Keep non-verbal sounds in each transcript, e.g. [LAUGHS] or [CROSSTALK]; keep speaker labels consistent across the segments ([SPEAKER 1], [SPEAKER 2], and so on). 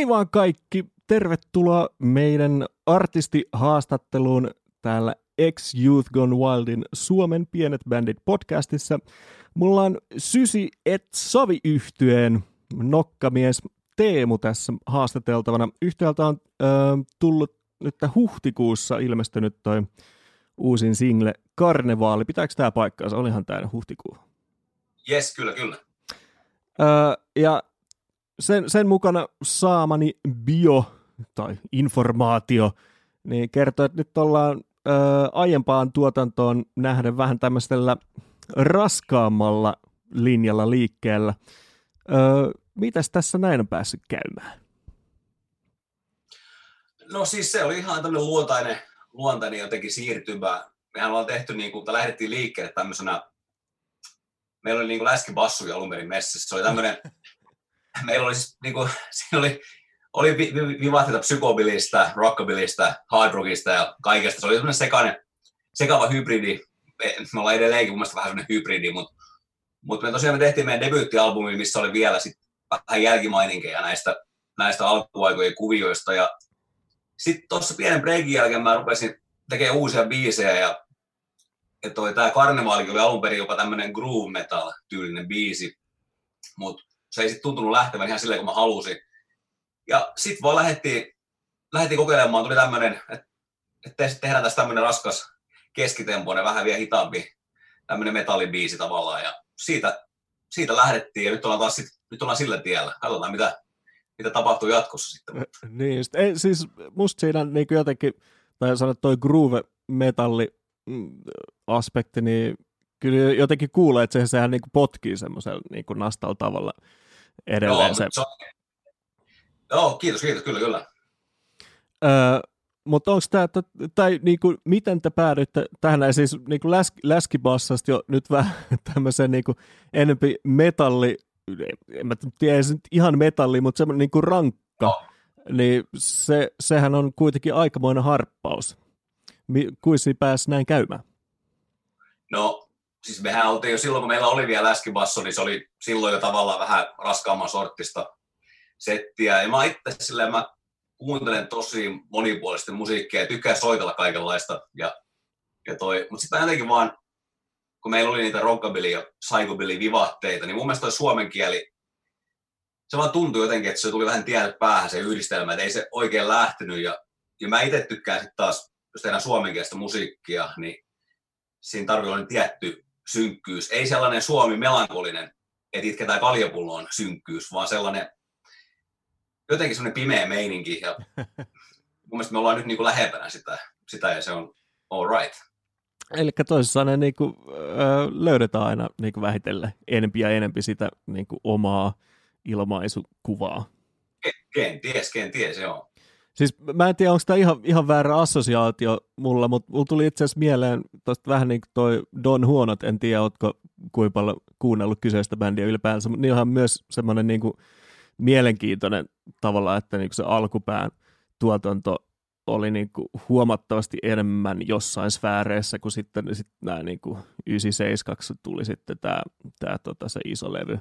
[SPEAKER 1] Hei vaan kaikki, tervetuloa meidän artistihaastatteluun täällä X Youth Gone Wildin Suomen pienet bändit podcastissa. Mulla on Sysi et Savi yhtyeen nokkamies Teemu tässä haastateltavana. Yhtiöltä on ö, tullut nyt huhtikuussa ilmestynyt toi uusin single Karnevaali. Pitääkö tämä paikkaansa? Olihan tämä huhtikuu.
[SPEAKER 2] Yes, kyllä, kyllä.
[SPEAKER 1] Öö, ja sen, sen mukana saamani bio tai informaatio niin kertoo, että nyt ollaan öö, aiempaan tuotantoon nähden vähän tämmöisellä raskaammalla linjalla liikkeellä. Öö, mitäs tässä näin on päässyt käymään?
[SPEAKER 2] No siis se oli ihan tämmöinen luontainen, luontainen jotenkin siirtymä. Mehän ollaan tehty, niin kuin, lähdettiin liikkeelle tämmöisenä, meillä oli niin kuin läskibassuja alun messissä. Se oli tämmöinen, meillä oli siis, niin kuin, [LAUGHS] siinä oli, oli vivahteita psykobilista, rockabilista, hardrockista ja kaikesta. Se oli semmoinen sekainen, sekava hybridi. Me ollaan edelleenkin mun mielestä vähän semmoinen hybridi, mutta, mutta me tosiaan me tehtiin meidän debyyttialbumi, missä oli vielä sit vähän jälkimaininkeja näistä, näistä alkuaikojen kuvioista. Ja sitten tuossa pienen breikin jälkeen mä rupesin tekemään uusia biisejä ja, ja toi, tää Karnevaalikin oli alun perin jopa tämmönen groove metal tyylinen biisi, mutta se ei sitten tuntunut lähtevän ihan silleen, kun mä halusin. Ja sitten vaan lähdettiin, lähdettiin kokeilemaan, tuli tämmöinen, että, että tehdään tästä tämmöinen raskas keskitempoinen, vähän vielä hitaampi tämmöinen metallibiisi tavallaan. Ja siitä, siitä lähdettiin ja nyt ollaan taas sit, nyt ollaan sillä tiellä. Katsotaan, mitä, mitä tapahtuu jatkossa sitten.
[SPEAKER 1] Niin, just, ei, siis musta siinä niin jotenkin, tai sanot toi groove metalli mm, aspekti, niin kyllä jotenkin kuulee, että se, sehän niin potkii semmoisella niin nastalla tavalla edelleen. Joo, se. se on...
[SPEAKER 2] Joo, kiitos, kiitos, kyllä, kyllä.
[SPEAKER 1] Öö, mutta onko tämä, tai niinku, miten te päädyitte tähän, siis niinku läsk, läskibassasta jo nyt vähän [LAUGHS] tämmöisen niinku, enempi metalli, en mä tiedä, ei se nyt ihan metalli, mutta semmoinen niinku rankka, no. niin se, sehän on kuitenkin aikamoinen harppaus. Kuisi pääsi näin käymään?
[SPEAKER 2] No, siis mehän oltiin jo silloin, kun meillä oli vielä läskibasso, niin se oli silloin jo tavallaan vähän raskaamman sorttista settiä. Ja mä itse silleen, mä kuuntelen tosi monipuolisesti musiikkia ja tykkään soitella kaikenlaista. Ja, ja toi, mutta sitten jotenkin vaan, kun meillä oli niitä rockabilly ja psychobilly vivahteita, niin mun mielestä toi suomen kieli, se vaan tuntui jotenkin, että se tuli vähän tielle päähän se yhdistelmä, että ei se oikein lähtenyt. Ja, ja mä itse tykkään sitten taas, jos tehdään suomenkielistä musiikkia, niin siinä tarvii olla tietty synkkyys. Ei sellainen suomi melankolinen, että itketään kaljapulloon synkkyys, vaan sellainen jotenkin semmoinen pimeä meininki. Ja [LAUGHS] mun mielestä me ollaan nyt niin kuin lähempänä sitä, sitä ja se on all right.
[SPEAKER 1] Eli toisin sanoen niin kuin, löydetään aina niin kuin vähitellen enempi ja enempi sitä niin kuin omaa ilmaisukuvaa.
[SPEAKER 2] Kenties, kenties, joo.
[SPEAKER 1] Siis mä en tiedä, onko tämä ihan, ihan väärä assosiaatio mulla, mutta mulla tuli itse asiassa mieleen tosta vähän niin kuin toi Don Huonot, en tiedä, ootko kuinka paljon kuunnellut kyseistä bändiä ylipäänsä, mutta niillä on myös semmoinen niin kuin mielenkiintoinen tavalla, että niin kuin se alkupään tuotanto oli niin kuin huomattavasti enemmän jossain sfääreissä, kuin sitten sit nämä niin kuin 97 tuli sitten tämä, tämä tota, se iso levy,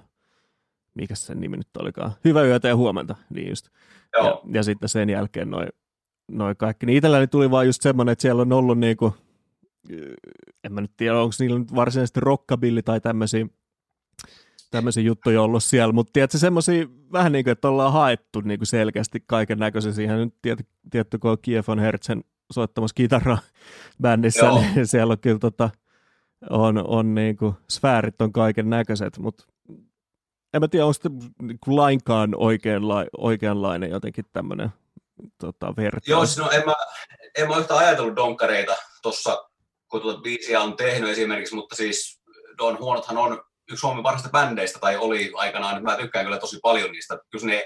[SPEAKER 1] mikä se nimi nyt olikaan, Hyvää yötä ja huomenta, niin just. Ja, ja, sitten sen jälkeen noin noi kaikki. Niin itselläni tuli vaan just semmoinen, että siellä on ollut niinku, en mä nyt tiedä, onko niillä nyt varsinaisesti rockabilly tai tämmöisiä tämmöisiä juttuja ollut siellä, mutta tiedätkö semmoisia vähän niin kuin, että ollaan haettu niin kuin selkeästi kaiken näköisen siihen nyt tiety, tietty, kun on Kiev on Hertzen soittamassa kitaraa [LAUGHS] bändissä, Joo. niin siellä on kyllä tota, on, on niin kuin, sfäärit on kaiken näköiset, mutta en mä tiedä, onko se niin lainkaan oikeanla, oikeanlainen jotenkin tämmöinen tota, vertaus.
[SPEAKER 2] Joo, siis no en mä, en mä yhtään ajatellut donkareita tuossa, kun tuota biisiä on tehnyt esimerkiksi, mutta siis Don Huonothan on yksi Suomen parhaista bändeistä, tai oli aikanaan, mä tykkään kyllä tosi paljon niistä. Kyllä ne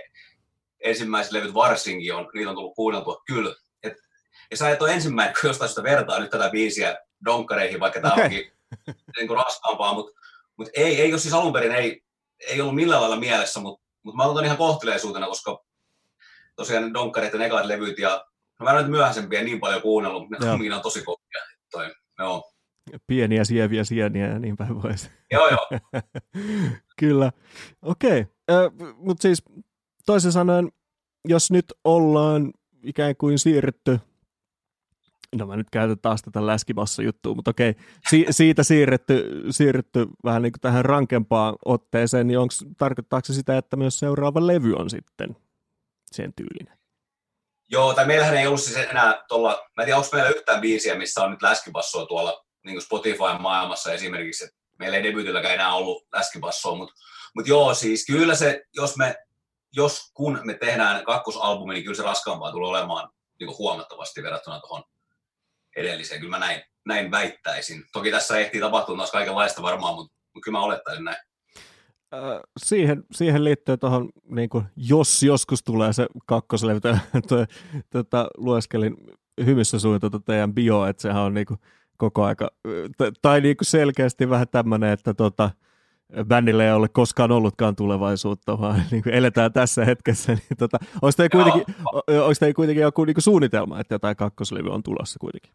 [SPEAKER 2] ensimmäiset levyt varsinkin on, niitä on tullut kuunneltua kyllä. Et, ja sä et ole ensimmäinen, kun jostain sitä vertaa nyt tätä biisiä donkkareihin, vaikka tämä okay. onkin niin kuin raskaampaa, mutta mut ei, ei ole siis alun perin, ei, ei ollut millään lailla mielessä, mutta mut mä otan ihan kohteleisuutena, koska tosiaan donkkareiden ekat levyt ja no mä en nyt myöhäisempiä niin paljon kuunnellut, ne on tosi kovia. Toi, joo
[SPEAKER 1] pieniä sieviä sieniä ja niin päin pois.
[SPEAKER 2] Joo, joo. [LAUGHS]
[SPEAKER 1] Kyllä. Okei, okay. mutta siis toisin sanoen, jos nyt ollaan ikään kuin siirrytty no mä nyt käytän taas tätä läskibassa juttua, mutta okei, si- siitä siirretty, siirretty vähän niin kuin tähän rankempaan otteeseen, niin onks, tarkoittaako se sitä, että myös seuraava levy on sitten sen tyylinen?
[SPEAKER 2] Joo, tai meillähän ei ollut siis enää tuolla, mä en tiedä, onko meillä yhtään biisiä, missä on nyt läskibassoa tuolla niin Spotify-maailmassa esimerkiksi, että meillä ei debyytilläkään enää ollut läskibassoa, mutta, mutta joo, siis kyllä se, jos me, jos kun me tehdään kakkosalbumi, niin kyllä se raskaampaa tulee olemaan niin kuin huomattavasti verrattuna tuohon edelliseen. Kyllä mä näin, näin väittäisin. Toki tässä ehtii tapahtua taas kaikenlaista varmaan, mutta, mutta kyllä mä olettaisin näin.
[SPEAKER 1] siihen, siihen liittyy tuohon, niin kuin, jos joskus tulee se kakkoslevy, tuota, [LAUGHS] lueskelin hymyssä suin tuota teidän bio, että sehän on niin kuin, koko aika, tai niin kuin selkeästi vähän tämmöinen, että tota, bändille ei ole koskaan ollutkaan tulevaisuutta, vaan [LAUGHS] niin kuin eletään tässä hetkessä. [LAUGHS] Niin tota, olisi teillä kuitenkin, teillä kuitenkin joku niin kuin suunnitelma, että jotain kakkoslevy on tulossa kuitenkin?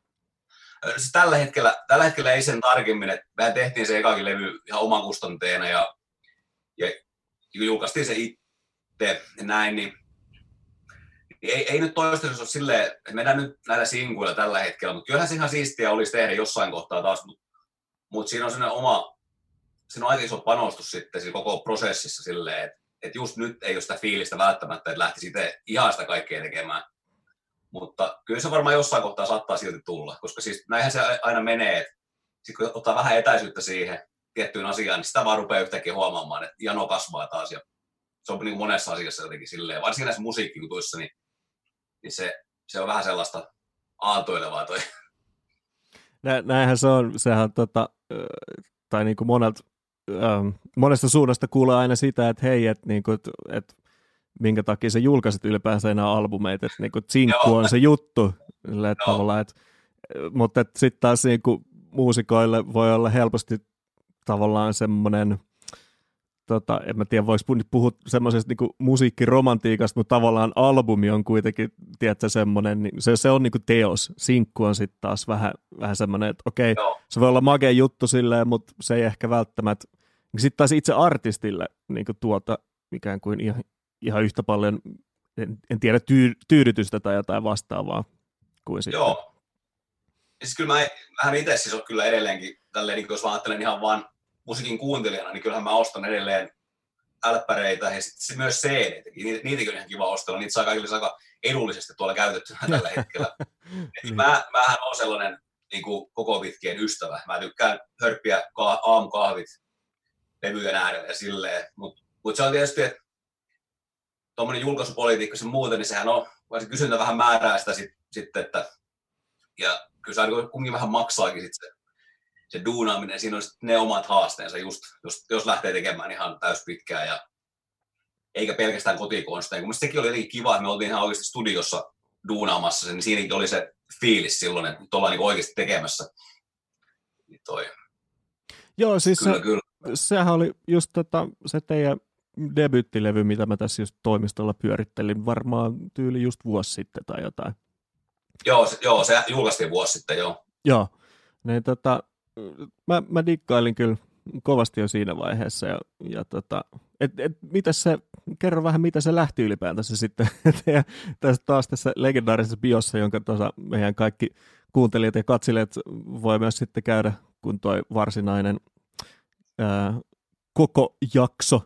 [SPEAKER 2] Tällä, hetkellä, tällä hetkellä ei sen tarkemmin, että mehän tehtiin se ekakin levy ihan oman kustanteena ja, ja julkaistiin se itse ja näin, niin ei, ei nyt toistaiseksi ole silleen, että mennään nyt näillä sinkuilla tällä hetkellä, mutta kyllähän se ihan siistiä olisi tehdä jossain kohtaa taas, mutta, mutta siinä on sellainen oma, siinä on aika iso panostus sitten siinä koko prosessissa silleen, että, että just nyt ei ole sitä fiilistä välttämättä, että lähtisi itse ihan sitä kaikkea tekemään. Mutta kyllä se varmaan jossain kohtaa saattaa silti tulla, koska siis näinhän se aina menee, että kun ottaa vähän etäisyyttä siihen tiettyyn asiaan, niin sitä vaan rupeaa yhtäkkiä huomaamaan, että jano kasvaa taas ja se on niin monessa asiassa jotenkin silleen, varsinkin näissä musiikkikutuissa, niin, niin se, se on vähän sellaista aaltoilevaa toi.
[SPEAKER 1] Näinhän se on, sehän tota, tai niin kuin monet, ähm, monesta suunnasta kuulee aina sitä, että hei, että, niin kuin, että minkä takia sä julkaisit ylipäänsä enää albumeita, että niin kuin, sinkku on se juttu, että tavallaan, että, mutta että sitten taas niin kuin, muusikoille voi olla helposti tavallaan semmoinen, tota, en mä tiedä voiko puhua semmoisesta niin musiikkiromantiikasta, mutta tavallaan albumi on kuitenkin, tiedätkö, semmoinen, niin se, se on niin kuin teos, sinkku on sitten taas vähän, vähän semmoinen, että okei, okay, se voi olla magea juttu silleen, mutta se ei ehkä välttämättä, sitten taas itse artistille niin kuin tuota ikään kuin ihan, ihan yhtä paljon, en, en tiedä, tyy, tyydytystä tai jotain vastaavaa kuin sitten.
[SPEAKER 2] Joo. Siis kyllä mä vähän itse siis on kyllä edelleenkin, tälleen, niin jos mä ajattelen ihan vaan musiikin kuuntelijana, niin kyllähän mä ostan edelleen älppäreitä ja sitten myös cd niitä, niitäkin on ihan kiva ostella, niitä saa kaikille aika edullisesti tuolla käytettynä tällä hetkellä. [LAUGHS] niin. mä, mähän on sellainen niin kuin koko pitkien ystävä. Mä tykkään hörppiä ka- aamukahvit levyjen äärellä ja silleen, mutta mut se on tietysti, että tuommoinen julkaisupolitiikka sen muuten, niin sehän on, varsin kysyntä vähän määrää sitä sitten, sit, että ja kyllä se kumminkin vähän maksaakin sit se se duunaaminen, siinä on ne omat haasteensa just, jos, jos lähtee tekemään ihan täyspitkään ja eikä pelkästään kotikonsteja. Kun sekin oli jotenkin kiva, että me oltiin ihan oikeasti studiossa duunaamassa sen, niin siinäkin oli se fiilis silloin, että nyt ollaan niin oikeasti tekemässä. Niin toi.
[SPEAKER 1] Joo, siis kyllä, se, kyllä. sehän oli just tota, se teidän debyyttilevy, mitä mä tässä just toimistolla pyörittelin, varmaan tyyli just vuosi sitten tai jotain.
[SPEAKER 2] Joo, se, joo, se julkaistiin vuosi sitten, joo.
[SPEAKER 1] Joo, niin tota, mä, mä dikkailin kyllä kovasti jo siinä vaiheessa. Ja, ja tota, et, et, mitä se, kerro vähän, mitä se lähti ylipäätänsä sitten [LAUGHS] ja tässä, taas tässä legendaarisessa biossa, jonka tuossa meidän kaikki kuuntelijat ja katselijat voi myös sitten käydä, kun toi varsinainen ää, koko jakso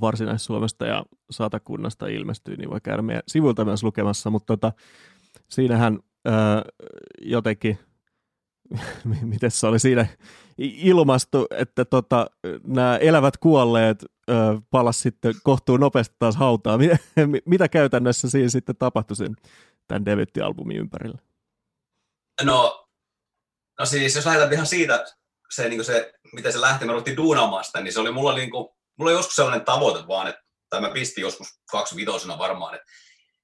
[SPEAKER 1] Varsinais-Suomesta ja Satakunnasta ilmestyy, niin voi käydä meidän sivuilta myös lukemassa, mutta tota, siinähän ää, jotenkin [LAUGHS] – miten se oli siinä ilmastu, että tota, nämä elävät kuolleet ö, palas sitten kohtuun nopeasti taas hautaan. [LAUGHS] Mitä käytännössä siinä sitten tapahtui sen, tämän debyttialbumin ympärillä?
[SPEAKER 2] No, no siis jos lähdetään ihan siitä, se, niin se, miten se lähti, me ruvettiin duunaamaan sitä, niin se oli mulla, niin kuin, mulla oli joskus sellainen tavoite vaan, että, tai mä pistin joskus vitosena varmaan, että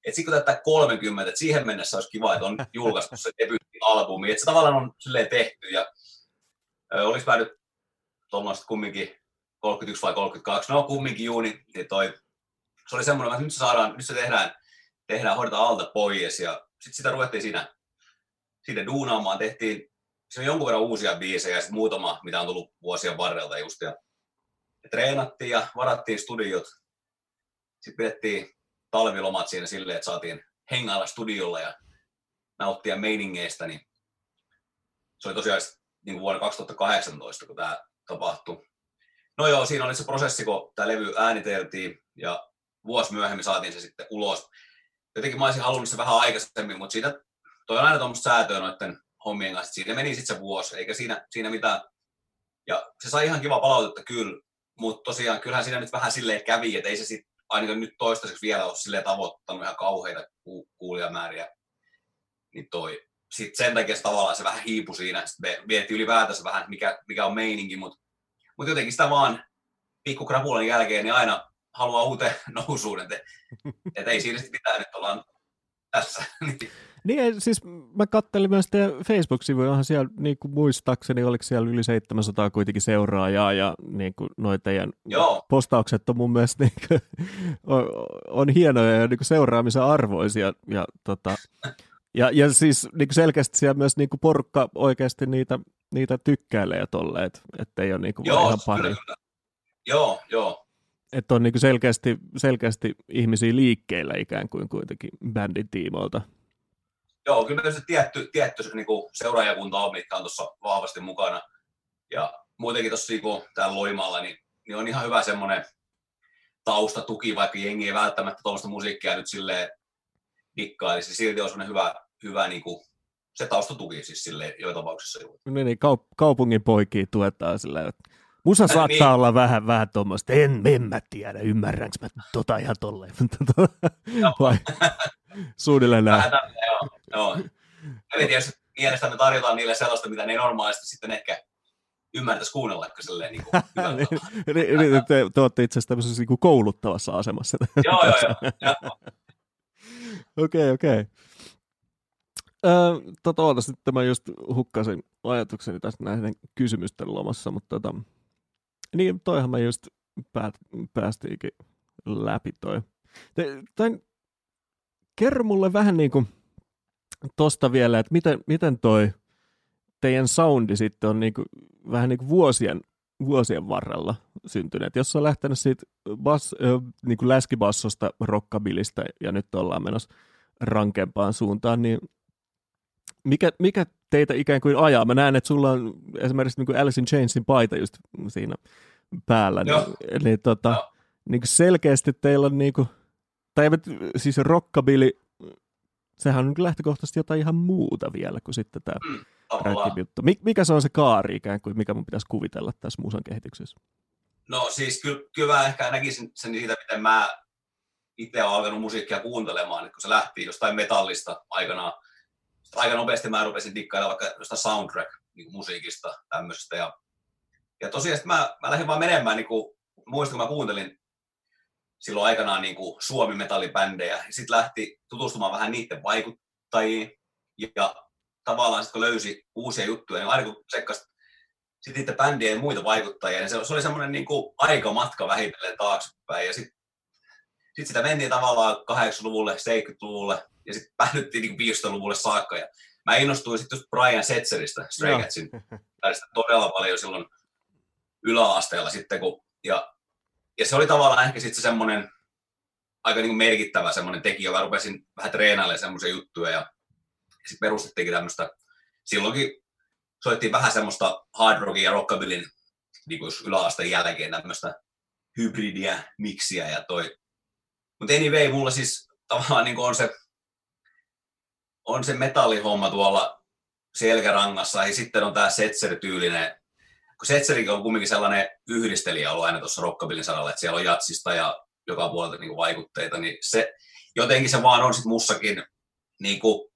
[SPEAKER 2] että sitten kun täyttää 30, että siihen mennessä olisi kiva, että on [LAUGHS] julkaistu se debyyttialbumi, että se tavallaan on silleen tehty ja ö, olisi mä nyt tuommoista kumminkin 31 vai 32, no kumminkin juuni, niin toi, se oli semmoinen, että nyt se saadaan, nyt se tehdään, tehdään hoidetaan alta pois ja sitten sitä ruvettiin siinä, siinä duunaamaan, tehtiin se on jonkun verran uusia biisejä ja sitten muutama, mitä on tullut vuosien varrelta just ja, ja treenattiin ja varattiin studiot. Sitten pidettiin talvilomat siinä silleen, että saatiin hengailla studiolla ja nauttia meiningeistä, niin se oli tosiaan niin kuin vuonna 2018, kun tämä tapahtui. No joo, siinä oli se prosessi, kun tämä levy ääniteltiin ja vuosi myöhemmin saatiin se sitten ulos. Jotenkin mä olisin halunnut se vähän aikaisemmin, mutta siitä, toi on aina tuommoista säätöä noiden hommien kanssa. Siinä meni sitten se vuosi, eikä siinä, siinä mitään. Ja se sai ihan kiva palautetta kyllä, mutta tosiaan kyllähän siinä nyt vähän silleen kävi, että ei se sitten ainakaan nyt toistaiseksi vielä ole silleen tavoittanut ihan kauheita ku- kuulijamääriä. Niin toi, sitten sen takia se tavallaan se vähän hiipui siinä. Sitten me mietittiin ylipäätänsä vähän, mikä, mikä on meininki, mutta mut jotenkin sitä vaan pikkukrapulan jälkeen niin aina haluaa uuteen [LAUGHS] nousuun, että et ei siinä sitten mitään, nyt ollaan tässä. [LAUGHS]
[SPEAKER 1] Niin, siis mä kattelin myös teidän Facebook-sivuja, onhan siellä niin kuin muistaakseni, oliko siellä yli 700 kuitenkin seuraajaa ja niin kuin noi teidän
[SPEAKER 2] Joo.
[SPEAKER 1] postaukset on mun mielestä niin kuin, on, on hienoja ja niin kuin seuraamisen arvoisia ja, tota, ja, ja siis niin kuin selkeästi siellä myös niin kuin porukka oikeasti niitä, niitä tykkäilee ja tolleen, että et ei ole niin kuin
[SPEAKER 2] Joo,
[SPEAKER 1] ihan pari.
[SPEAKER 2] kyllä, kyllä. Joo, joo.
[SPEAKER 1] Että on niin kuin selkeästi, selkeästi ihmisiä liikkeellä ikään kuin kuitenkin bändin tiimoilta.
[SPEAKER 2] Joo, kyllä se tietty, tietty se, niin kuin seuraajakunta on, mitkä on tuossa vahvasti mukana. Ja muutenkin tuossa niin täällä Loimaalla, niin, niin, on ihan hyvä semmoinen taustatuki, vaikka jengi ei välttämättä tuollaista musiikkia nyt silleen dikkaa, eli se silti on semmoinen hyvä, hyvä niin kuin, se taustatuki siis silleen jo tapauksessa.
[SPEAKER 1] Niin, niin kaup- kaupungin poikia tuetaan silleen, että Musa saattaa niin. olla vähän, vähän tuommoista, en, en mä tiedä, ymmärränkö mä tota ihan tolleen. [LAUGHS] Vai [LAUGHS] suunnilleen näin.
[SPEAKER 2] Vähän tämmöinen, joo. Joo. Eli tietysti mielestä me tarjotaan niille sellaista, mitä ne normaalisti sitten ehkä ymmärtäisi kuunnella, kun silleen [LAUGHS] niin kuin
[SPEAKER 1] niin, niin, te, te olette itse asiassa tämmöisessä niin kuin kouluttavassa asemassa.
[SPEAKER 2] joo, joo, joo. [LAUGHS]
[SPEAKER 1] Okei, okei. Öö, tota, oota, sitten mä just hukkasin ajatukseni tästä näiden kysymysten lomassa, mutta tota, niin toihan mä just päät, päästiinkin läpi toi. Te, tain, kerro mulle vähän niin kuin tosta vielä, että miten, miten toi teidän soundi sitten on niin kuin, vähän niin kuin vuosien, vuosien varrella syntyneet. Jos on lähtenyt siitä bas, niin kuin läskibassosta rockabilista ja nyt ollaan menossa rankempaan suuntaan, niin mikä, mikä teitä ikään kuin ajaa? Mä näen, että sulla on esimerkiksi niin kuin Alice in Chainsin paita just siinä päällä.
[SPEAKER 2] Joo.
[SPEAKER 1] Niin, niin, tota,
[SPEAKER 2] Joo.
[SPEAKER 1] niin kuin selkeästi teillä on niin kuin, tai siis rockabilly, sehän on lähtökohtaisesti jotain ihan muuta vielä kuin sitten tämä
[SPEAKER 2] Mm,
[SPEAKER 1] rap-juttu. Mik, mikä se on se kaari ikään kuin, mikä mun pitäisi kuvitella tässä musan kehityksessä?
[SPEAKER 2] No siis kyllä, kyllä mä ehkä näkisin sen siitä, miten mä itse olen alkanut musiikkia kuuntelemaan, että kun se lähti jostain metallista aikanaan, aika nopeasti mä rupesin dikkailla vaikka jostain soundtrack-musiikista tämmöisestä. Ja, ja tosiaan mä, mä lähdin vaan menemään, niin kuin, muistan kun mä kuuntelin silloin aikanaan niin kuin suomi-metallibändejä, ja sitten lähti tutustumaan vähän niiden vaikuttajiin, ja tavallaan sitten kun löysi uusia juttuja, niin aina kun tsekkasi sitten niiden bändien ja muita vaikuttajia, niin se, se oli semmoinen niin kuin aikamatka vähitellen taaksepäin, ja sitten sit sitä mentiin tavallaan 80-luvulle, 70-luvulle, ja sitten päädyttiin niin 50-luvulle saakka, ja mä innostuin sitten just Brian Setzeristä, Stray. Catsin, todella paljon silloin yläasteella sitten, kun, ja, ja se oli tavallaan ehkä sitten se semmoinen aika niin kuin merkittävä semmoinen tekijä, mä rupesin vähän treenailemaan semmoisia juttuja, ja sitten perustettiinkin tämmöistä, silloinkin soittiin vähän semmoista hard rockin ja rockabillyn niin yläasteen jälkeen tämmöistä hybridiä, miksiä ja toi. Mutta anyway, mulla siis tavallaan niin on se, on se metallihomma tuolla selkärangassa ja sitten on tämä Setzer-tyylinen, kun Setzerikin on kumminkin sellainen yhdistelijä ollut aina tuossa rockabillin saralla, että siellä on jatsista ja joka puolelta niin kuin vaikutteita, niin se jotenkin se vaan on sitten mussakin niin kuin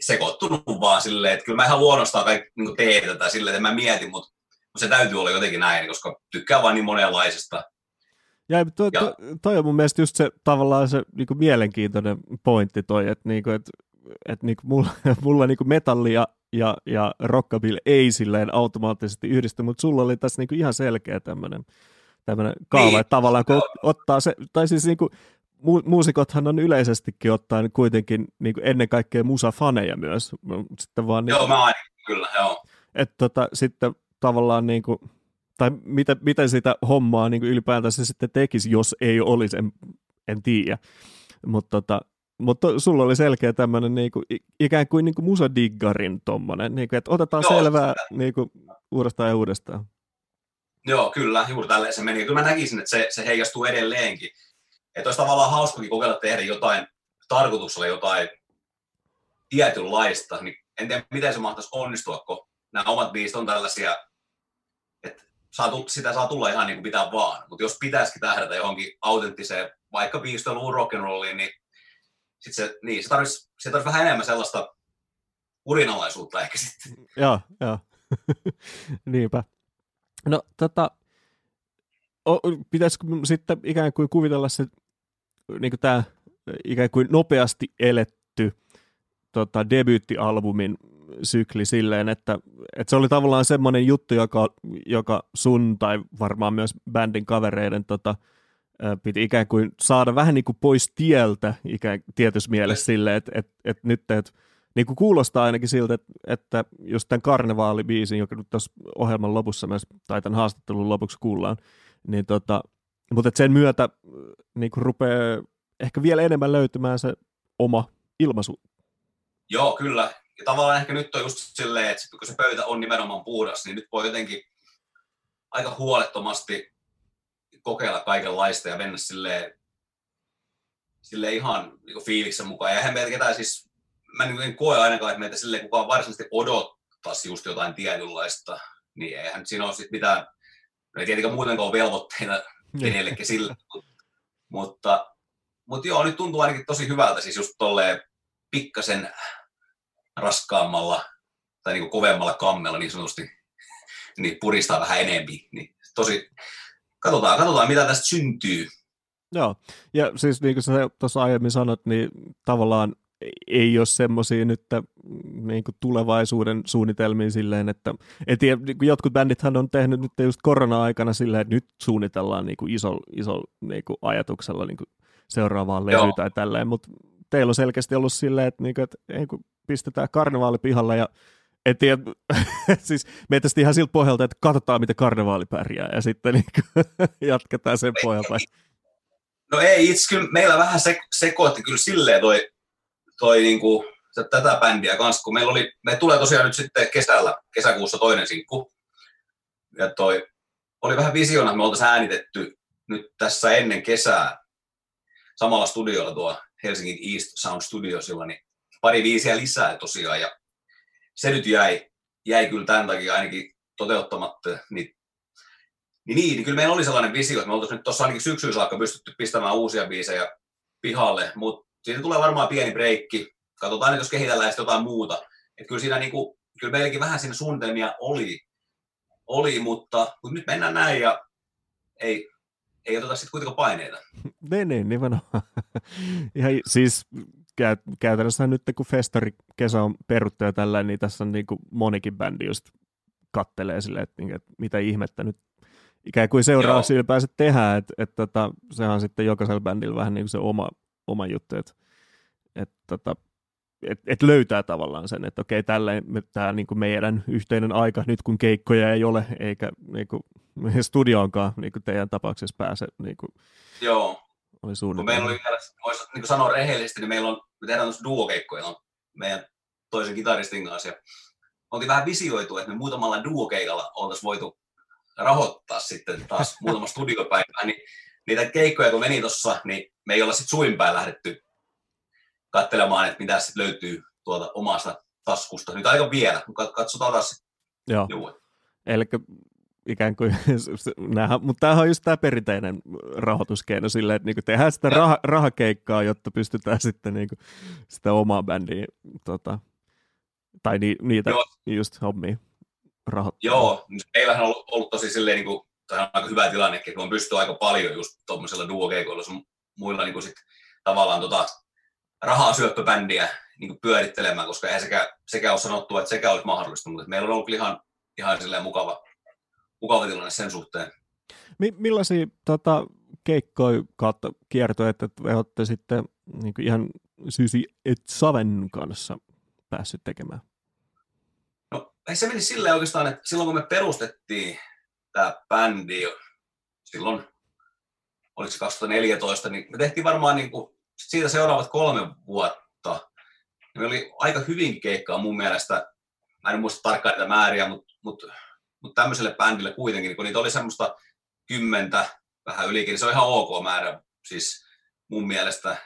[SPEAKER 2] sekoittunut vaan silleen, että kyllä mä ihan luonnostaan kaikki niin teen tätä silleen, että mä mieti, mutta, mutta se täytyy olla jotenkin näin, koska tykkään vaan niin monenlaisesta.
[SPEAKER 1] Ja toi,
[SPEAKER 2] Ja-
[SPEAKER 1] toi, toi on mun mielestä just se tavallaan se niinku mielenkiintoinen pointti toi, että niinku, et, et niinku mulla, [LAUGHS] mulla niinku metalli ja, ja, ja rockabilly ei silleen automaattisesti yhdisty, mutta sulla oli tässä niinku ihan selkeä tämmöinen tämmöinen kaava,
[SPEAKER 2] Niin.
[SPEAKER 1] että tavallaan kun ot- ottaa se, tai siis niinku, mu- muusikothan on yleisestikin ottaen kuitenkin niinku ennen kaikkea musafaneja myös, sitten vaan niinku,
[SPEAKER 2] Joo, mä ainakin, kyllä, joo.
[SPEAKER 1] että tota, sitten tavallaan niin kuin, tai miten, miten sitä hommaa niin kuin ylipäätään se sitten tekisi, jos ei olisi, en, en tiedä. Mutta tota, mutta sulla oli selkeä tämmöinen niinku, ikään kuin niinku musadiggarin tommonen, niinku, että otetaan Joo, selvää niinku, uudestaan ja uudestaan.
[SPEAKER 2] Joo, kyllä, juuri tälleen se meni. Kyllä mä näkisin, että se, se heijastuu edelleenkin. Että olisi tavallaan hauskakin kokeilla tehdä jotain tarkoituksella jotain tietynlaista, niin en tiedä, miten se mahtaisi onnistua, kun nämä omat biisit on tällaisia, että saa, sitä saa tulla ihan niin kuin pitää vaan. Mutta jos pitäisikin tähdätä johonkin autenttiseen, vaikka 50-luvun rock'n'rolliin, niin sit se, niin, se tarvitsisi, se tarvitsisi vähän enemmän sellaista urinalaisuutta ehkä sitten.
[SPEAKER 1] Joo, joo. [LAUGHS] Niinpä. No tota, pitäisikö sitten ikään kuin kuvitella se, niin kuin tämä ikään kuin nopeasti eletty tota, debyyttialbumin sykli silleen, että, että se oli tavallaan semmoinen juttu, joka, joka sun tai varmaan myös bändin kavereiden tota, piti ikään kuin saada vähän niin kuin pois tieltä ikään tietyssä mielessä silleen, että, että, että nyt että niin kuin kuulostaa ainakin siltä, että, että just tämän karnevaalibiisin, joka nyt tuossa ohjelman lopussa myös, tai tämän haastattelun lopuksi kuullaan, niin tota, mutta sen myötä niin kuin rupeaa ehkä vielä enemmän löytymään se oma ilmaisu.
[SPEAKER 2] Joo, kyllä. Ja tavallaan ehkä nyt on just silleen, että kun se pöytä on nimenomaan puhdas, niin nyt voi jotenkin aika huolettomasti kokeilla kaikenlaista ja mennä silleen, silleen ihan niin fiiliksen mukaan. Ja eihän meitä ketään siis, mä en koe ainakaan, että meitä silleen kukaan varsinaisesti odottaisi just jotain tietynlaista, niin eihän siinä ole sitten mitään, no ei tietenkään muutenkaan ole velvoitteita kenellekin sillä, mutta, mutta joo, nyt tuntuu ainakin tosi hyvältä siis just tolleen pikkasen raskaammalla tai niin kuin kovemmalla kammella niin sanotusti, niin puristaa vähän enempi. Niin tosi, katsotaan, katsotaan mitä tästä syntyy.
[SPEAKER 1] Joo, ja siis niin kuin sä tuossa aiemmin sanot, niin tavallaan ei ole semmoisia nyt niin kuin tulevaisuuden suunnitelmiin silleen, että et niin kuin jotkut bändithän on tehnyt nyt just korona-aikana silleen, että nyt suunnitellaan niin kuin iso, iso niin kuin ajatuksella niin kuin seuraavaan levyyn tai tälleen, mutta teillä on selkeästi ollut silleen, että, niin kuin, että ei, kun pistetään karnevaali pihalle ja en tiedä, [LAUGHS] siis miettäisiin ihan siltä pohjalta, että katsotaan, miten karnevaali pärjää, ja sitten niin kuin, [LAUGHS] jatketaan sen pohjalta.
[SPEAKER 2] No ei, itse kyllä meillä vähän se, sekoitti kyllä silleen toi, toi niin kuin, tätä bändiä kanssa, kun meillä oli, me tulee tosiaan nyt sitten kesällä, kesäkuussa toinen sinkku, ja toi oli vähän visiona, että me oltaisiin äänitetty nyt tässä ennen kesää samalla studiolla tuo Helsingin East Sound Studiosilla, niin pari viisiä lisää tosiaan, ja se nyt jäi, jäi kyllä tämän takia ainakin toteuttamatta. Niin, niin, niin, niin kyllä meillä oli sellainen visio, että me oltaisiin nyt tuossa ainakin syksyyn saakka pystytty pistämään uusia biisejä pihalle, mutta siitä tulee varmaan pieni breikki. Katsotaan nyt, jos kehitellään jotain muuta. Että kyllä siinä niin kuin, kyllä meilläkin vähän siinä suunnitelmia oli, oli mutta, mutta nyt mennään näin ja ei, ei oteta sitten kuitenkaan paineita. [LAUGHS]
[SPEAKER 1] Niin, niin, nimenomaan. [LAUGHS] Ihan, siis käytännössä nyt kun festari kesä on peruttu ja tällä, niin tässä on niin kuin monikin bändi just kattelee silleen, että, niin, että mitä ihmettä nyt ikään kuin seuraavaksi ylipäänsä tehdään, että, että, että tota, sehän on sitten jokaisella bändillä vähän niin kuin se oma, oma juttu, että, että, että et, et löytää tavallaan sen, että okei, tälleen tämä niin kuin meidän yhteinen aika, nyt kun keikkoja ei ole, eikä niin kuin, [LAUGHS] studioonkaan niin kuin teidän tapauksessa pääse. Niin kuin,
[SPEAKER 2] Joo. Oli suunnitelma. Meillä oli, voisi niin kuin sanoa rehellisesti, niin meillä on, me tehdään tuossa duokeikkoja meidän toisen kitaristin kanssa. Ja oltiin vähän visioitu, että me muutamalla duokeikalla oltaisiin voitu rahoittaa sitten taas [LAUGHS] muutama studiopäivä, niin niitä keikkoja kun meni tuossa, niin me ei olla sitten suinpäin lähdetty katselemaan, että mitä sitten löytyy tuolta omasta taskusta. Nyt aika vielä, mutta katsotaan taas.
[SPEAKER 1] Joo. Juu. Eli ikään kuin, [LAUGHS] näähän, mutta tämähän on just tämä perinteinen rahoituskeino silleen, että niinku tehdään sitä rah, rahakeikkaa, jotta pystytään sitten niinku sitä omaa bändiä, tota, tai ni, niitä Joo. just hommia rahoittamaan.
[SPEAKER 2] Joo, meillähän on ollut, ollut tosi silleen, niin kuin, tämä on aika hyvä tilanne, kun on pystynyt aika paljon just tuommoisella duokeikoilla, muilla niin kuin sit, tavallaan tota, rahaa syöppöbändiä niin kuin pyörittelemään, koska eihän sekä, sekä ole sanottu, että sekä olisi mahdollista, mutta meillä on ollut ihan, ihan silleen mukava, mukava tilanne sen suhteen.
[SPEAKER 1] Mi- millaisia tota, keikkoja kautta kiertoja, että te olette sitten niin ihan Sysi et Saven kanssa päässyt tekemään?
[SPEAKER 2] No ei se meni silleen oikeastaan, että silloin kun me perustettiin tämä bändi silloin, oliko se 2014, niin me tehtiin varmaan niin kuin siitä seuraavat kolme vuotta, niin me oli aika hyvin keikkaa mun mielestä. Mä en muista tarkkaan niitä määriä, mutta, mutta, mutta tämmöiselle bändille kuitenkin, kun niitä oli semmoista kymmentä, vähän ylikin, niin se on ihan ok määrä siis mun mielestä.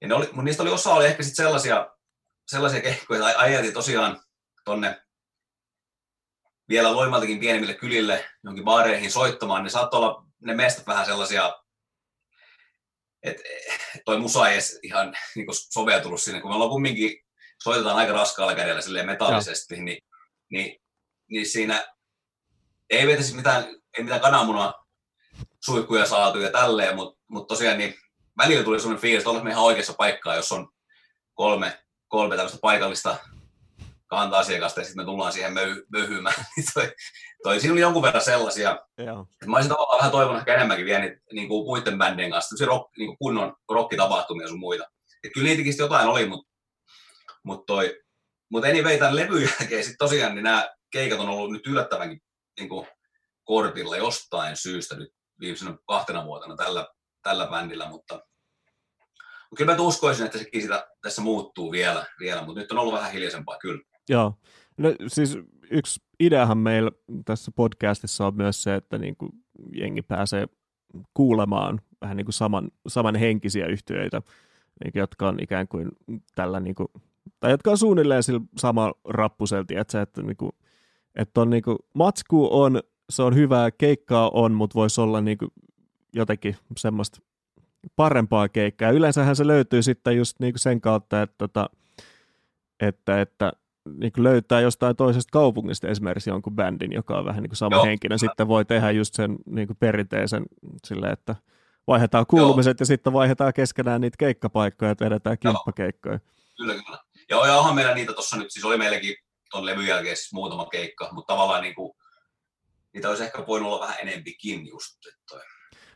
[SPEAKER 2] Ja ne oli, mutta niistä oli osa oli ehkä sit sellaisia, sellaisia keikkoja, että ajeltiin tosiaan tonne vielä loimaltakin pienemmille kylille, jonkin baareihin soittamaan, niin saattoi olla ne mestat vähän sellaisia, että toi musa ei edes ihan niin soveltunut sinne, kun me ollaan kumminkin, soitetaan aika raskaalla kädellä silleen metallisesti, niin, niin, niin, siinä ei vetäisi mitään, ei mitään kananmuna suihkuja saatu ja tälleen, mutta mut tosiaan niin välillä tuli sellainen fiilis, että olemme ihan oikeassa paikkaa, jos on kolme, kolme tällaista paikallista kanta-asiakasta ja sitten me tullaan siihen möy, möhymään. [LAUGHS] Niin toi, toi, siinä oli jonkun verran sellaisia. Joo. Mä olisin tavallaan vähän toivonut ehkä enemmänkin vielä niitä, niin kuin muiden bändien kanssa, rock, niin kuin kunnon rockitapahtumia sun muita. Et kyllä niitäkin jotain oli, mutta mut toi, mut anyway, tämän levyn jälkeen sit tosiaan niin nämä keikat on ollut nyt yllättävänkin niin kuin kortilla jostain syystä nyt viimeisenä kahtena vuotena tällä, tällä bändillä, mutta, mutta kyllä mä uskoisin, että sekin sitä tässä muuttuu vielä, vielä, mutta nyt on ollut vähän hiljaisempaa kyllä.
[SPEAKER 1] Joo. No, siis yksi ideahan meillä tässä podcastissa on myös se, että niin kuin jengi pääsee kuulemaan vähän niin kuin saman, samanhenkisiä yhtiöitä, niin jotka on ikään kuin tällä, niin kuin, tai jotka on suunnilleen sillä sama rappuselti, että se, että, niin kuin, että on niin kuin, matsku on, se on hyvää, keikkaa on, mutta voisi olla niin kuin jotenkin semmoista parempaa keikkaa. Yleensähän se löytyy sitten just niin kuin sen kautta, että, että, että, että niin kuin löytää jostain toisesta kaupungista esimerkiksi jonkun bändin, joka on vähän niin kuin sama Joo. henkinen, sitten voi tehdä just sen niin kuin perinteisen silleen, että vaihdetaan kuulumiset Joo. ja sitten vaihdetaan keskenään niitä keikkapaikkoja ja tehdään kimppakeikkoja.
[SPEAKER 2] Kyllä, kyllä. Ja onhan meillä niitä tuossa nyt, siis oli meilläkin tuon levyn jälkeen siis muutama keikka, mutta tavallaan niin kuin, niitä olisi ehkä voinut olla vähän enempikin just. Että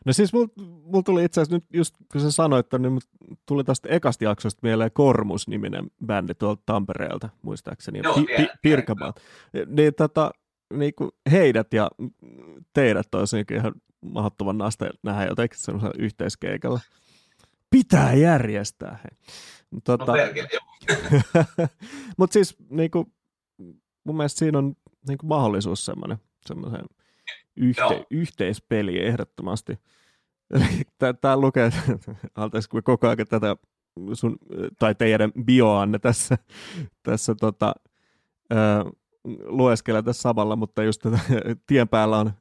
[SPEAKER 1] No siis mulla mul tuli itse asiassa nyt just kun sä sanoit, niin tuli tästä ekasta jaksosta mieleen Kormus-niminen bändi tuolta Tampereelta, muistaakseni,
[SPEAKER 2] Joo, Pi- Pi-
[SPEAKER 1] Pirkanmaat. Niin, tota, niin kuin heidät ja teidät olisi niin ihan mahdottoman naste nähdä jotenkin semmoisella yhteiskeikalla. Pitää järjestää. He.
[SPEAKER 2] Tota, no [LAUGHS]
[SPEAKER 1] Mutta siis niin kuin, mun mielestä siinä on niin kuin mahdollisuus semmoinen, semmoisen yhte, yhteispeli ehdottomasti. [LAUGHS] Tämä lukee, [LAUGHS] anteeksi kun koko ajan tätä sun, tai teidän bioanne tässä, [LAUGHS] tässä tota, äh, lueskelee tässä samalla, mutta just tätä, tien päällä on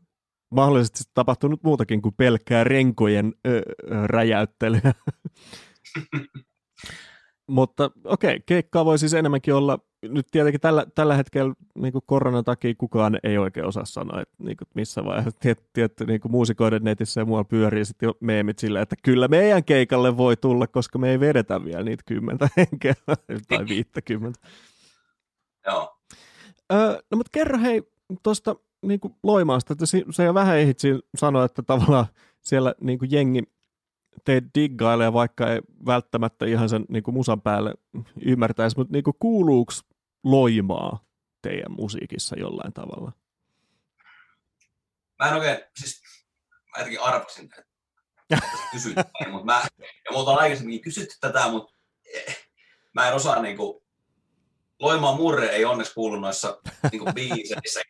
[SPEAKER 1] mahdollisesti tapahtunut muutakin kuin pelkkää renkojen äh, räjäyttelyä. Mutta okei, okay, keikkaa voi siis enemmänkin olla, nyt tietenkin tällä, tällä hetkellä niin kuin koronan takia kukaan ei oikein osaa sanoa, että niin kuin missä vaiheessa tietty, tietty niin kuin muusikoiden netissä ja muualla pyörii sitten jo meemit silleen, että kyllä meidän keikalle voi tulla, koska me ei vedetä vielä niitä kymmentä [LAUGHS] henkeä tai viittäkymmentä. [LAUGHS]
[SPEAKER 2] Joo.
[SPEAKER 1] Öö, no mutta kerro hei tuosta niin Loimaasta, että se jo vähän ehdit sanoa, että tavallaan siellä niin kuin jengi te diggailee, vaikka ei välttämättä ihan sen niin kuin musan päälle ymmärtäisi, mutta niin kuin kuuluuko loimaa teidän musiikissa jollain tavalla?
[SPEAKER 2] Mä en oikein, siis mä jotenkin arvasin, että [LAUGHS] kysyt mutta mä, ja multa on aikaisemminkin kysytty tätä, mutta eh, mä en osaa niin kuin, Loimaa murre ei onneksi kuulu noissa niin kuin [LAUGHS] biiseissä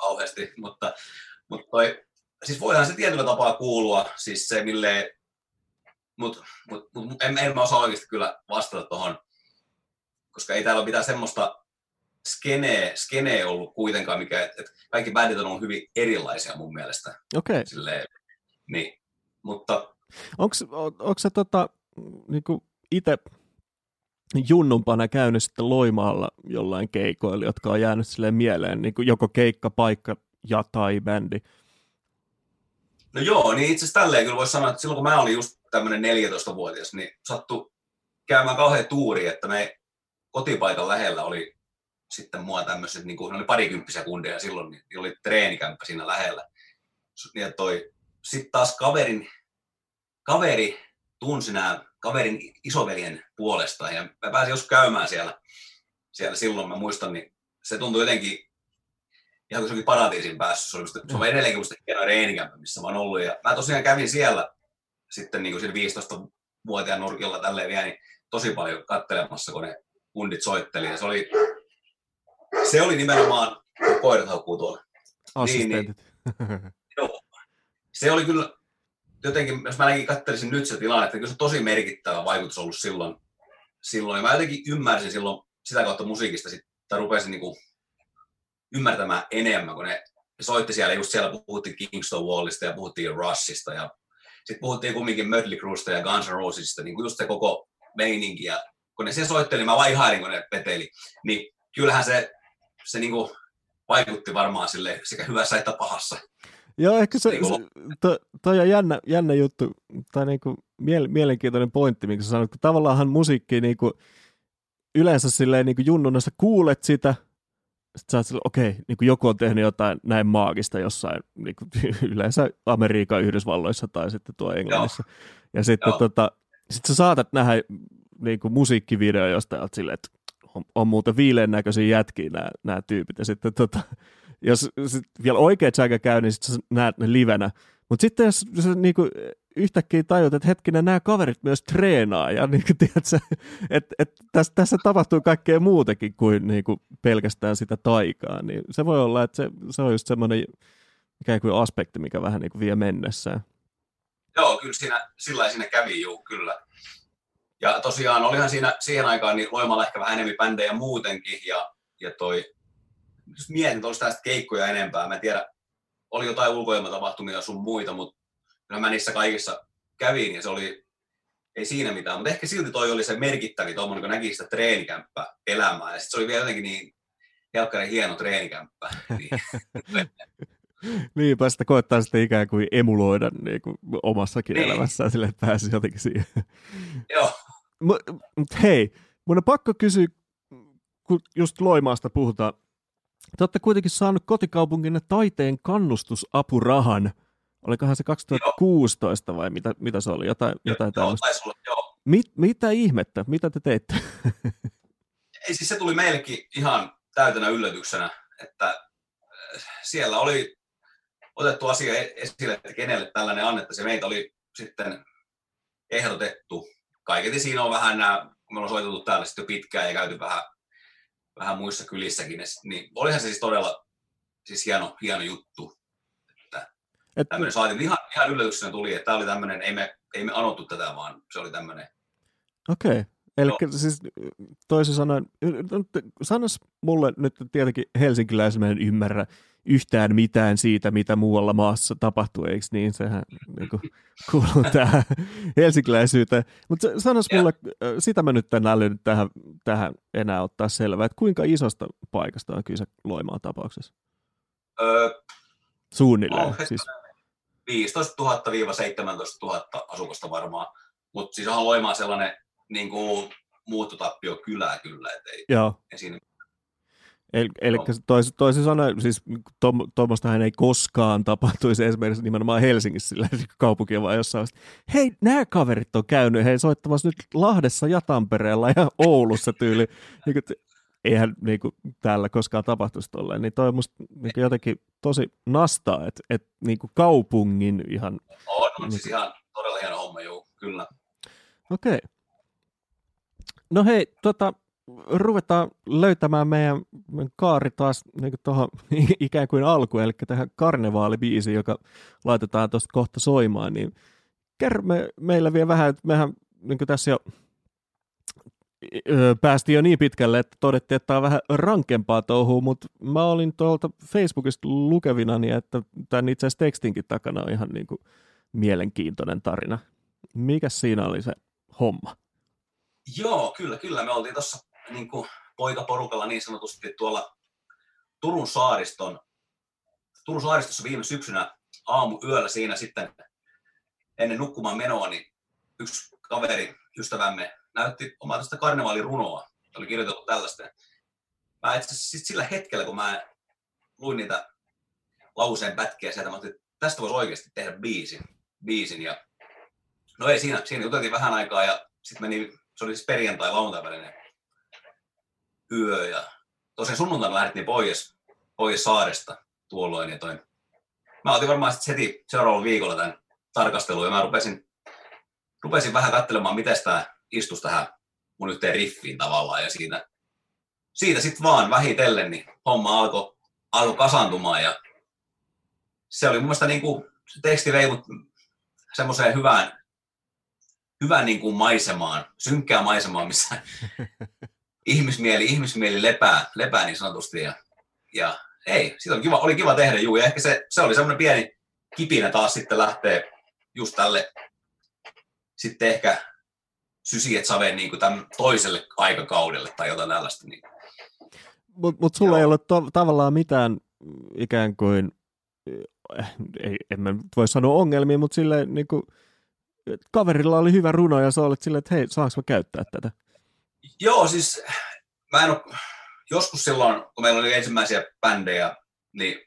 [SPEAKER 2] kauheasti, mutta, mutta toi, siis voihan se tietyllä tapaa kuulua, siis se milleen mutta mut, mut, en, en mä osaa oikeasti kyllä vastata tuohon, koska ei täällä ole mitään semmoista skeneä, skeneä ollut kuitenkaan, mikä, että et kaikki bändit on ollut hyvin erilaisia mun mielestä.
[SPEAKER 1] Okei. Okay.
[SPEAKER 2] Silleen, niin, mutta...
[SPEAKER 1] Onko se tota, niinku itse junnumpana käynyt sitten Loimaalla jollain keikoilla, jotka on jäänyt silleen mieleen, niin kuin joko keikkapaikka ja tai bändi?
[SPEAKER 2] No joo, niin itse asiassa tälleen kyllä voisi sanoa, että silloin kun mä olin just tämmöinen 14-vuotias, niin sattui käymään kauhean tuuri, että me kotipaikan lähellä oli sitten mua tämmöiset, niin kuin, ne oli parikymppisiä kundeja silloin, niin oli treenikämppä siinä lähellä. Ja toi, sitten taas kaverin, kaveri tunsi nämä kaverin isoveljen puolesta ja mä pääsin joskus käymään siellä, siellä silloin, mä muistan, niin se tuntui jotenkin ihan kuin se oli paratiisin päässä. Se, oli musta, se on edelleenkin musta hieno reenikämpä, missä mä oon ollut. Ja mä tosiaan kävin siellä sitten niin kuin 15 vuotiaan nurkilla tälleen vielä, niin tosi paljon kattelemassa, kun ne kundit soitteli. Ja se oli, se oli nimenomaan, kun koirat haukkuu tuolla.
[SPEAKER 1] Assistentit.
[SPEAKER 2] Niin, niin, [LAUGHS] joo. Se oli kyllä jotenkin, jos mä näkin katselisin nyt se tilanne, että kyllä se tosi merkittävä vaikutus ollut silloin. silloin. Ja mä jotenkin ymmärsin silloin sitä kautta musiikista, tai rupesin niin kuin ymmärtämään enemmän, kun ne soitti siellä, just siellä puhuttiin Kingston Wallista ja puhuttiin Rushista ja sitten puhuttiin kumminkin Mötley Cruesta ja Guns N' Rosesista, niin kuin just se koko meininki ja kun ne se soitteli, mä vaan ihailin, kun ne peteli, niin kyllähän se, se niin kuin vaikutti varmaan sille sekä hyvässä että pahassa.
[SPEAKER 1] Joo, ehkä se, niin se to, toi on jännä, jännä juttu, tai niin kuin miele, mielenkiintoinen pointti, minkä sä sanoit, kun tavallaanhan musiikki niin kuin, yleensä silleen niin kuin junnuna sä kuulet sitä, sitten sä oot okei, okay, niin kuin joku on tehnyt jotain näin maagista jossain, niin kuin, [LAUGHS] yleensä Amerikan Yhdysvalloissa tai sitten tuo Englannissa. Joo. Ja sitten Joo. tota, sit sä saatat nähdä niin kuin musiikkivideo jostain, silleen, että on, on muuten viileen näköisiä jätkiä nämä, nämä tyypit. Ja sitten tota, jos sit vielä oikeat säkä käy, niin sitten näet ne livenä. Mutta sitten jos sä niinku yhtäkkiä tajut, että hetkinen, nämä kaverit myös treenaa, ja niinku, [LAUGHS] tiedätkö, että et tässä, tässä tapahtuu kaikkea muutakin kuin niinku pelkästään sitä taikaa, niin se voi olla, että se, se on just semmoinen ikään kuin aspekti, mikä vähän niinku vie mennessään.
[SPEAKER 2] Joo, kyllä siinä, sillä siinä kävi juu, kyllä. Ja tosiaan olihan siinä siihen aikaan niin Loimalla ehkä vähän enemmän bändejä muutenkin, ja, ja toi, jos mietin, että olisi tästä keikkoja enempää, mä en tiedä, oli jotain ulkoilmatapahtumia sun muita, mutta mä niissä kaikissa kävin ja se oli, ei siinä mitään, mutta ehkä silti toi oli se merkittävi tuommoinen, kun näki sitä treenikämppää elämää ja sitten se oli vielä jotenkin niin helkkarin hieno treenikämppä. Niin. [LAUGHS]
[SPEAKER 1] Niinpä sitä koettaa sitten ikään kuin emuloida niin kuin omassakin niin. elämässään sille, että pääsisi jotenkin siihen.
[SPEAKER 2] Joo.
[SPEAKER 1] Mutta hei, mun on pakko kysyä, kun just Loimaasta puhutaan, te olette kuitenkin saanut kotikaupunkinne taiteen kannustusapurahan. Olikohan se 2016 joo. vai mitä, mitä se oli? Jotain, jotain joo,
[SPEAKER 2] olla, joo.
[SPEAKER 1] Mit, mitä ihmettä? Mitä te teitte? [LAUGHS]
[SPEAKER 2] Ei siis se tuli meillekin ihan täytänä yllätyksenä, että äh, siellä oli otettu asia e-, esille, että kenelle tällainen annettaisiin. Meitä oli sitten ehdotettu. Kaiketi siinä on vähän nämä, kun me ollaan soitettu täällä sitten pitkään ja käyty vähän vähän muissa kylissäkin, niin olihan se siis todella siis hieno, hieno juttu. Että Et... tämmöinen saatiin, ihan, ihan yllätyksenä tuli, että tämä oli tämmöinen, ei me, ei me anottu tätä, vaan se oli tämmöinen.
[SPEAKER 1] Okei. Okay. Eli no. siis toisin sanoen, sanois mulle nyt tietenkin helsinkiläisenä en ymmärrä, yhtään mitään siitä, mitä muualla maassa tapahtuu, eikö niin? Sehän niin kuin, kuuluu tähän helsinkiläisyyteen. Mutta sanois mulle, sitä mä nyt en älynyt tähän, tähän enää ottaa selvää, että kuinka isosta paikasta on kyse Loimaan tapauksessa?
[SPEAKER 2] Öö,
[SPEAKER 1] Suunnilleen. No, siis.
[SPEAKER 2] 15 000-17 000 asukasta varmaan, mutta siis on Loimaa sellainen niin kuin muuttotappio kylää kyllä, et ei,
[SPEAKER 1] Joo.
[SPEAKER 2] ei siinä
[SPEAKER 1] Eli, eli toisin, toisin sanoen, siis tuommoistahan ei koskaan tapahtuisi esimerkiksi nimenomaan Helsingissä sillä kaupunkia, vaan jossain hei, nämä kaverit on käynyt, hei, soittamassa nyt Lahdessa ja Tampereella ja Oulussa tyyli. niin kuin, eihän niin kuin, täällä koskaan tapahtuisi tolleen. Niin toi on musta niin kuin, jotenkin tosi nastaa, että et, niin kuin kaupungin ihan...
[SPEAKER 2] On, on niin, siis ihan todella hieno homma, joo, kyllä.
[SPEAKER 1] Okei. Okay. No hei, tota, ruvetaan löytämään meidän kaari taas niin tuohon [LAUGHS] ikään kuin alku, eli tähän karnevaalibiisiin, joka laitetaan tuosta kohta soimaan, niin kerro me, meillä vielä vähän, että mehän niin tässä jo päästiin jo niin pitkälle, että todettiin, että tämä on vähän rankempaa touhua, mutta mä olin tuolta Facebookista lukevina, niin että tämän itse asiassa tekstinkin takana on ihan niin kuin mielenkiintoinen tarina. Mikä siinä oli se homma?
[SPEAKER 2] Joo, kyllä, kyllä. Me oltiin tuossa niin kuin poikaporukalla niin sanotusti tuolla Turun saariston, Turun saaristossa viime syksynä aamu yöllä siinä sitten ennen nukkumaan menoa, niin yksi kaveri, ystävämme, näytti omaa tästä karnevaalirunoa. Oli kirjoitettu tällaista. Mä itse sillä hetkellä, kun mä luin niitä lauseen pätkiä sieltä, mä että tästä voisi oikeasti tehdä biisin. biisin ja no ei, siinä, siinä juteltiin vähän aikaa ja sitten meni, se oli siis perjantai lauantai välinen yö ja tosiaan sunnuntaina lähdettiin pois, pois saaresta tuolloin ja toi, mä otin varmaan sitten heti seuraavalla viikolla tämän tarkastelun ja mä rupesin rupesin vähän katselemaan, miten tämä istus tähän mun yhteen riffiin tavallaan, ja siitä, siitä sitten vaan vähitellen, niin homma alkoi alko kasantumaan, ja se oli mun mielestä niin kuin, se teksti vei mut semmoiseen hyvään, hyvään niin kuin maisemaan, synkkään maisemaan, missä [LAUGHS] ihmismieli, ihmismieli lepää, lepää niin sanotusti, ja, ja ei, siitä oli kiva, oli kiva tehdä, juu, ja ehkä se, se oli semmoinen pieni kipinä taas sitten lähtee just tälle sitten ehkä sysiet saveen niin tämän toiselle aikakaudelle tai jotain tällaista. Niin.
[SPEAKER 1] Mutta mut sulla Joo. ei ole to- tavallaan mitään ikään kuin, eh, ei, en mä voi sanoa ongelmia, mutta silleen niin kuin, kaverilla oli hyvä runo ja sä olet silleen, että hei, saanko mä käyttää tätä?
[SPEAKER 2] Joo, siis mä en ole, joskus silloin, kun meillä oli ensimmäisiä bändejä, niin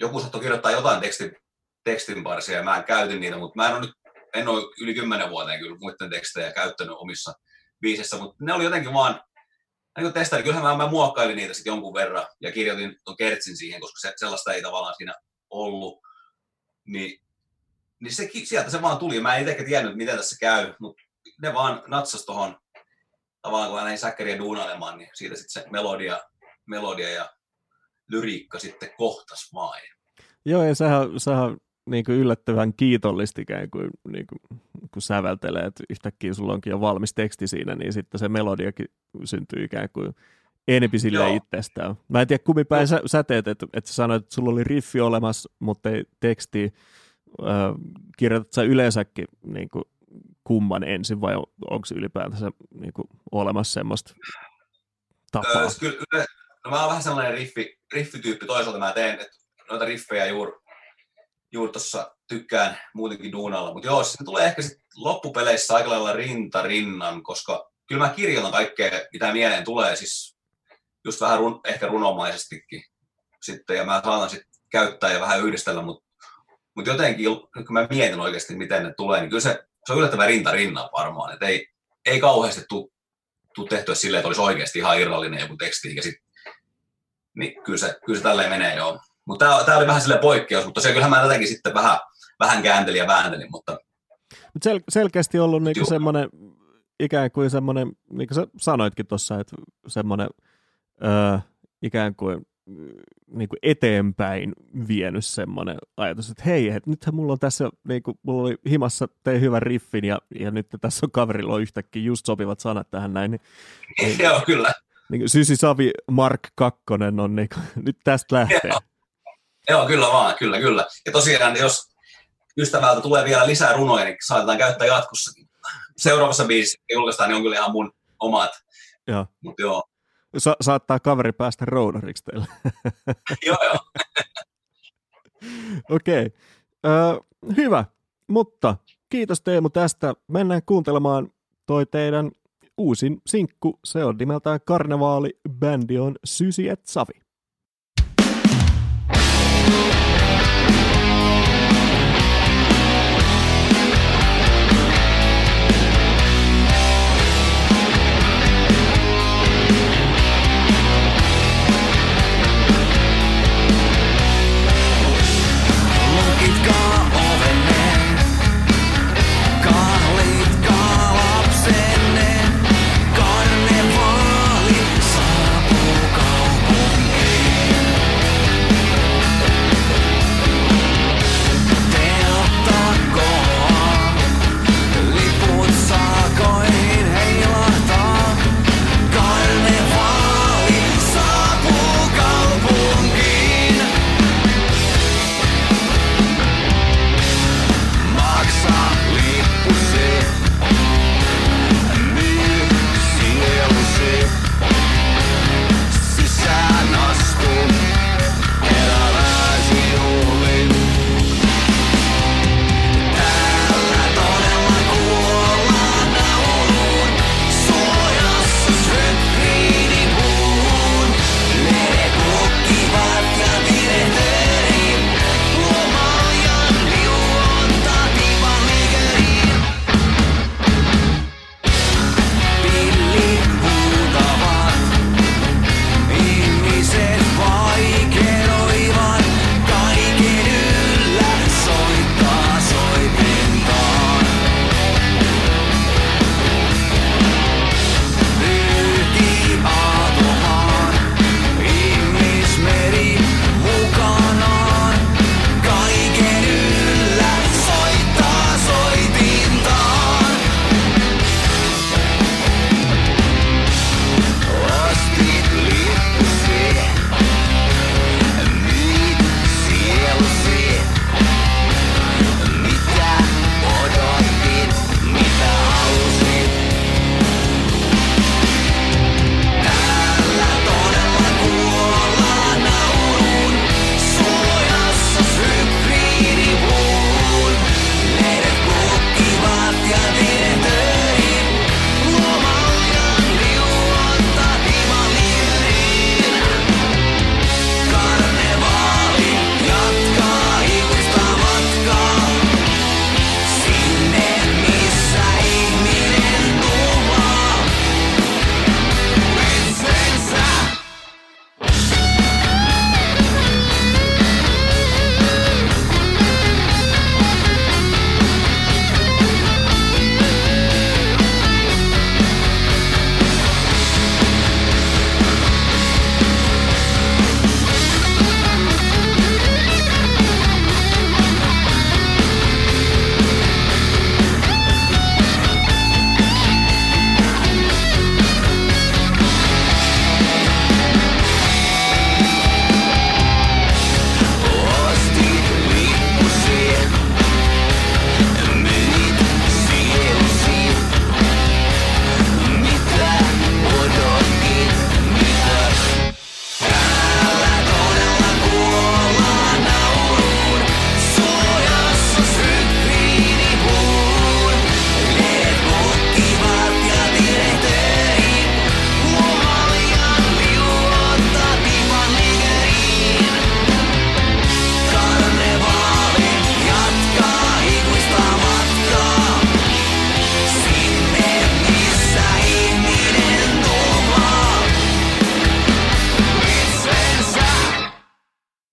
[SPEAKER 2] joku saattoi kirjoittaa jotain tekstin, tekstinparsia ja mä en käytin niitä, mutta mä en ole nyt en ole yli kymmenen vuoteen kyllä muiden tekstejä käyttänyt omissa biisissä, mutta ne oli jotenkin vaan, niin testailin, kyllähän mä, mä muokkailin niitä sitten jonkun verran ja kirjoitin tuon kertsin siihen, koska se, sellaista ei tavallaan siinä ollut. Niin, niin se, sieltä se vaan tuli. Mä en itse tiennyt, miten tässä käy, mutta ne vaan natsas tuohon tavallaan kun näin säkkäriä duunailemaan, niin siitä sitten se melodia, melodia ja lyriikka sitten kohtas vaan.
[SPEAKER 1] Joo, ja sehän, sehän niin kuin yllättävän kiitollista ikään kuin, niin kuin kun säveltelee, että yhtäkkiä sulla onkin jo valmis teksti siinä, niin sitten se melodiakin syntyy ikään kuin enempi sille Joo. itsestään. Mä en tiedä, kummin päin sä, sä teet, että, että sä sanoit, että sulla oli riffi olemassa, mutta ei teksti. Äh, kirjoitat sä yleensäkin niin kuin, kumman ensin vai on, onko ylipäätänsä niin kuin, olemassa semmoista tapaa? Öö,
[SPEAKER 2] kyllä, no mä oon vähän sellainen riffi, riffityyppi. Toisaalta mä teen että noita riffejä juuri juuri tuossa tykkään muutenkin duunalla. Mutta joo, se tulee ehkä sit loppupeleissä aika lailla rinta rinnan, koska kyllä mä kirjoitan kaikkea, mitä mieleen tulee, siis just vähän run, ehkä runomaisestikin sitten, ja mä saatan sitten käyttää ja vähän yhdistellä, mutta mut jotenkin, kun mä mietin oikeasti, miten ne tulee, niin kyllä se, se on yllättävän rinta rinnan varmaan, että ei, ei kauheasti tule tu tehtyä silleen, että olisi oikeasti ihan irrallinen joku teksti, ja sit, niin kyllä se, kyllä se tälleen menee joo. Mutta tämä oli vähän sille poikkeus, mutta se kyllähän mä tätäkin sitten vähän, vähän kääntelin ja vääntelin, mutta...
[SPEAKER 1] Mut sel- selkeästi ollut niinku semmoinen, ikään kuin semmoinen, niin kuin sä sanoitkin tuossa, että semmoinen öö, ikään kuin niin kuin eteenpäin vienyt semmoinen ajatus, että hei, et nythän mulla on tässä, niin kuin, mulla oli himassa tein hyvän riffin ja, ja nyt tässä on kaverilla on yhtäkkiä just sopivat sanat tähän näin. Niin,
[SPEAKER 2] niin, [LAUGHS] Joo, kyllä.
[SPEAKER 1] Niin, Sysi Savi Mark Kakkonen on niin kuin, [LAUGHS] nyt tästä lähtee. Joo.
[SPEAKER 2] Joo, kyllä vaan, kyllä, kyllä. Ja tosiaan, jos ystävältä tulee vielä lisää runoja, niin saatetaan käyttää jatkossakin. Seuraavassa biisissä julkaistaan, niin on kyllä ihan mun omat.
[SPEAKER 1] Joo.
[SPEAKER 2] Mut joo.
[SPEAKER 1] Sa- saattaa kaveri päästä roudariksi teille. [LAUGHS]
[SPEAKER 2] joo, joo. [LAUGHS]
[SPEAKER 1] Okei. Okay. Hyvä, mutta kiitos Teemu tästä. Mennään kuuntelemaan toi teidän uusin sinkku. Se on nimeltään Karnevaali, bändi on Sysi et Savi.